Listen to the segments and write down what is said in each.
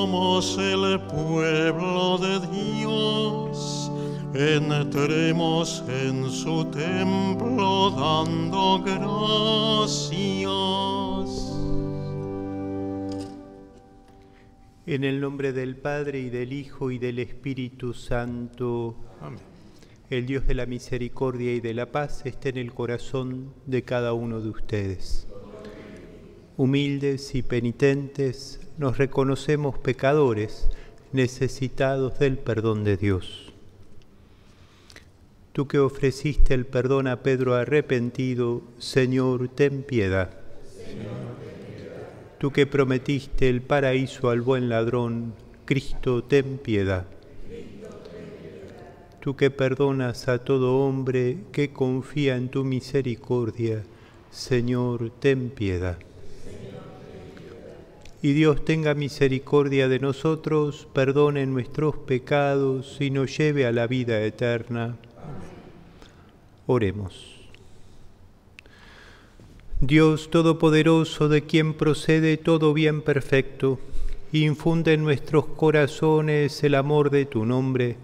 somos el pueblo de Dios, entremos en su templo dando gracias. En el nombre del Padre y del Hijo y del Espíritu Santo. Amén. El Dios de la misericordia y de la paz esté en el corazón de cada uno de ustedes. Humildes y penitentes, nos reconocemos pecadores, necesitados del perdón de Dios. Tú que ofreciste el perdón a Pedro arrepentido, Señor, ten piedad. Tú que prometiste el paraíso al buen ladrón, Cristo, ten piedad. Tú que perdonas a todo hombre que confía en tu misericordia, Señor, ten piedad. Y Dios tenga misericordia de nosotros, perdone nuestros pecados y nos lleve a la vida eterna. Oremos. Dios Todopoderoso, de quien procede todo bien perfecto, infunde en nuestros corazones el amor de tu nombre,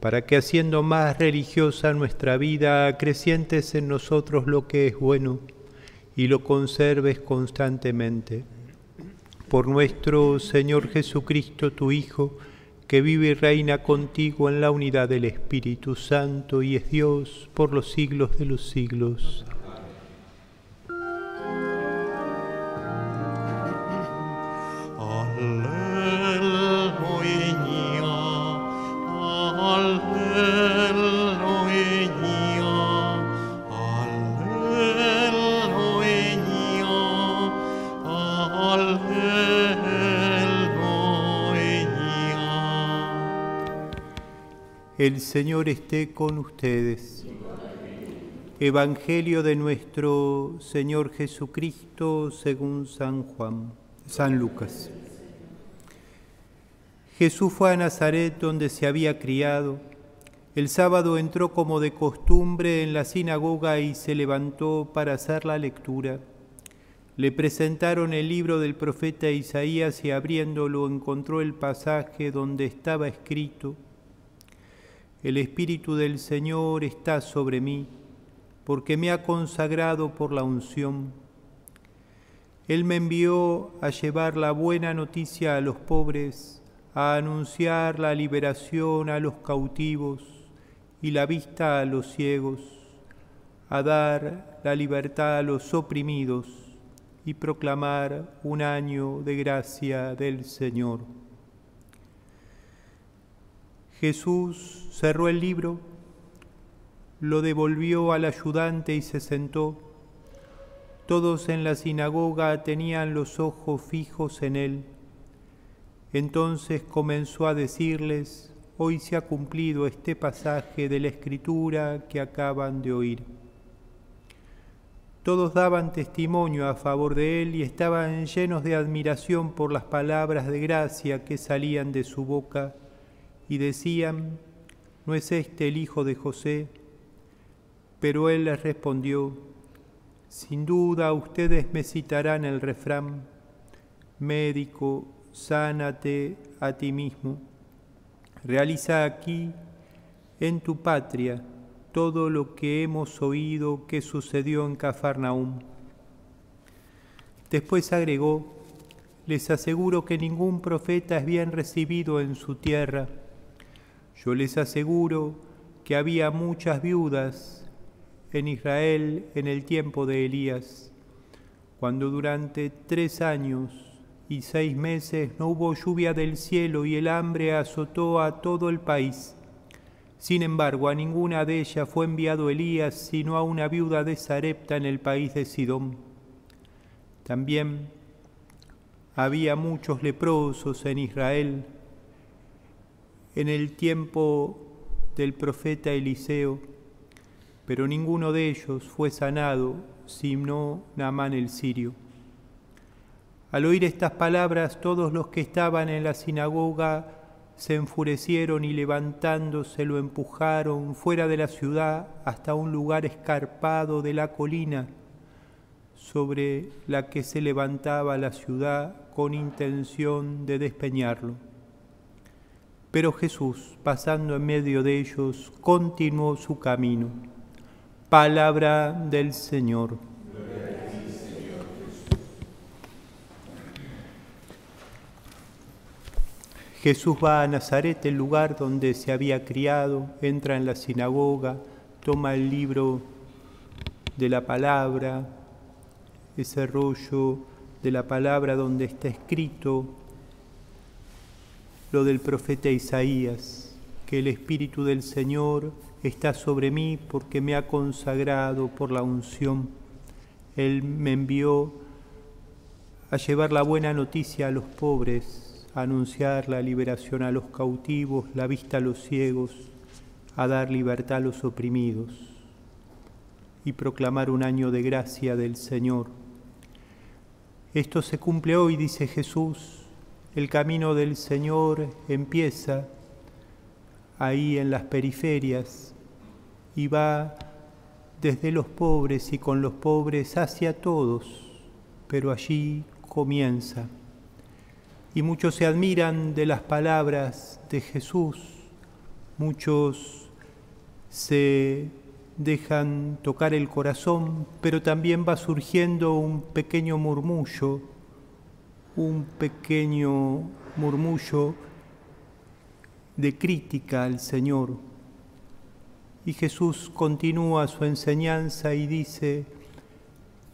para que haciendo más religiosa nuestra vida, acrecientes en nosotros lo que es bueno y lo conserves constantemente. Por nuestro Señor Jesucristo, tu Hijo, que vive y reina contigo en la unidad del Espíritu Santo y es Dios por los siglos de los siglos. El Señor esté con ustedes. Evangelio de nuestro Señor Jesucristo según San Juan, San Lucas. Jesús fue a Nazaret donde se había criado. El sábado entró como de costumbre en la sinagoga y se levantó para hacer la lectura. Le presentaron el libro del profeta Isaías y abriéndolo encontró el pasaje donde estaba escrito, El Espíritu del Señor está sobre mí, porque me ha consagrado por la unción. Él me envió a llevar la buena noticia a los pobres, a anunciar la liberación a los cautivos y la vista a los ciegos, a dar la libertad a los oprimidos y proclamar un año de gracia del Señor. Jesús cerró el libro, lo devolvió al ayudante y se sentó. Todos en la sinagoga tenían los ojos fijos en él. Entonces comenzó a decirles, hoy se ha cumplido este pasaje de la escritura que acaban de oír. Todos daban testimonio a favor de él y estaban llenos de admiración por las palabras de gracia que salían de su boca y decían, ¿no es este el hijo de José? Pero él les respondió, sin duda ustedes me citarán el refrán, médico, sánate a ti mismo. Realiza aquí, en tu patria, todo lo que hemos oído que sucedió en Cafarnaúm. Después agregó, les aseguro que ningún profeta es bien recibido en su tierra. Yo les aseguro que había muchas viudas en Israel en el tiempo de Elías, cuando durante tres años y seis meses no hubo lluvia del cielo y el hambre azotó a todo el país. Sin embargo, a ninguna de ellas fue enviado Elías, sino a una viuda de Sarepta en el país de Sidón. También había muchos leprosos en Israel en el tiempo del profeta Eliseo, pero ninguno de ellos fue sanado, sino Naamán el sirio. Al oír estas palabras, todos los que estaban en la sinagoga se enfurecieron y levantándose lo empujaron fuera de la ciudad hasta un lugar escarpado de la colina, sobre la que se levantaba la ciudad con intención de despeñarlo. Pero Jesús, pasando en medio de ellos, continuó su camino. Palabra del Señor. Jesús va a Nazaret, el lugar donde se había criado, entra en la sinagoga, toma el libro de la palabra, ese rollo de la palabra donde está escrito lo del profeta Isaías, que el Espíritu del Señor está sobre mí porque me ha consagrado por la unción. Él me envió a llevar la buena noticia a los pobres, a anunciar la liberación a los cautivos, la vista a los ciegos, a dar libertad a los oprimidos y proclamar un año de gracia del Señor. Esto se cumple hoy, dice Jesús, el camino del Señor empieza ahí en las periferias y va desde los pobres y con los pobres hacia todos, pero allí comienza. Y muchos se admiran de las palabras de Jesús, muchos se dejan tocar el corazón, pero también va surgiendo un pequeño murmullo un pequeño murmullo de crítica al Señor. Y Jesús continúa su enseñanza y dice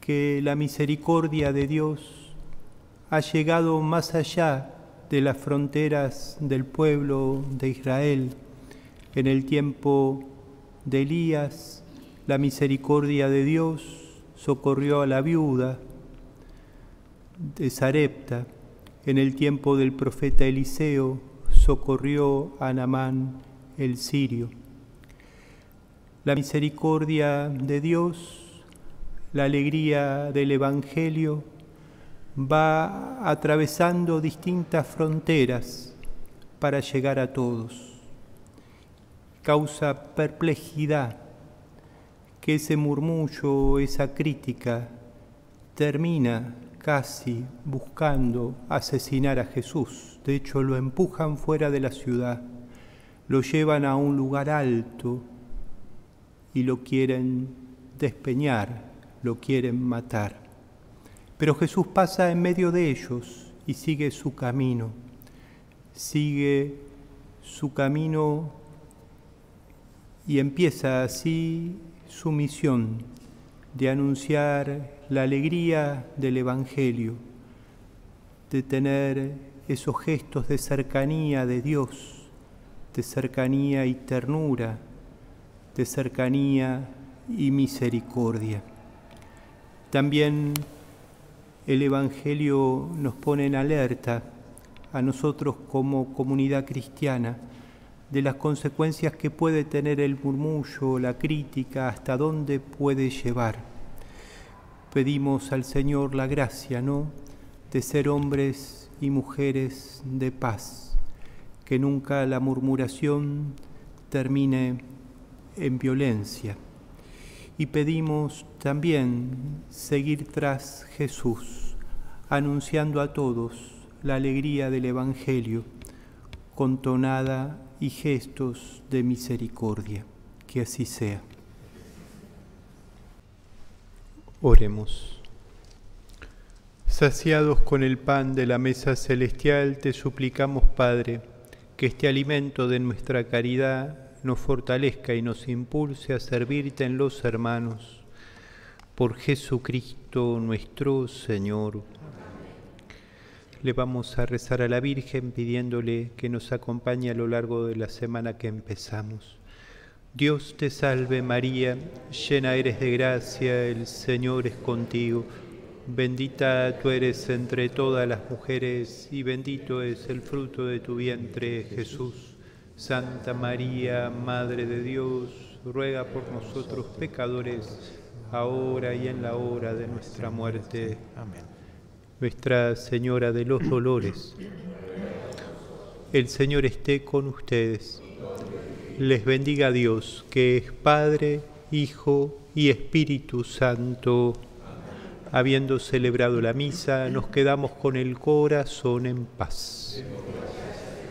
que la misericordia de Dios ha llegado más allá de las fronteras del pueblo de Israel. En el tiempo de Elías, la misericordia de Dios socorrió a la viuda de en el tiempo del profeta Eliseo, socorrió a Namán el sirio. La misericordia de Dios, la alegría del Evangelio, va atravesando distintas fronteras para llegar a todos. Causa perplejidad que ese murmullo, esa crítica, termina casi buscando asesinar a Jesús. De hecho, lo empujan fuera de la ciudad, lo llevan a un lugar alto y lo quieren despeñar, lo quieren matar. Pero Jesús pasa en medio de ellos y sigue su camino, sigue su camino y empieza así su misión de anunciar la alegría del Evangelio, de tener esos gestos de cercanía de Dios, de cercanía y ternura, de cercanía y misericordia. También el Evangelio nos pone en alerta a nosotros como comunidad cristiana de las consecuencias que puede tener el murmullo, la crítica, hasta dónde puede llevar. Pedimos al Señor la gracia, ¿no?, de ser hombres y mujeres de paz, que nunca la murmuración termine en violencia. Y pedimos también seguir tras Jesús, anunciando a todos la alegría del Evangelio, con tonada y gestos de misericordia. Que así sea. Oremos. Saciados con el pan de la mesa celestial, te suplicamos, Padre, que este alimento de nuestra caridad nos fortalezca y nos impulse a servirte en los hermanos. Por Jesucristo nuestro Señor le vamos a rezar a la Virgen pidiéndole que nos acompañe a lo largo de la semana que empezamos. Dios te salve María, llena eres de gracia, el Señor es contigo. Bendita tú eres entre todas las mujeres y bendito es el fruto de tu vientre Jesús. Santa María, Madre de Dios, ruega por nosotros pecadores, ahora y en la hora de nuestra muerte. Amén. Nuestra Señora de los Dolores. El Señor esté con ustedes. Les bendiga Dios, que es Padre, Hijo y Espíritu Santo. Habiendo celebrado la misa, nos quedamos con el corazón en paz.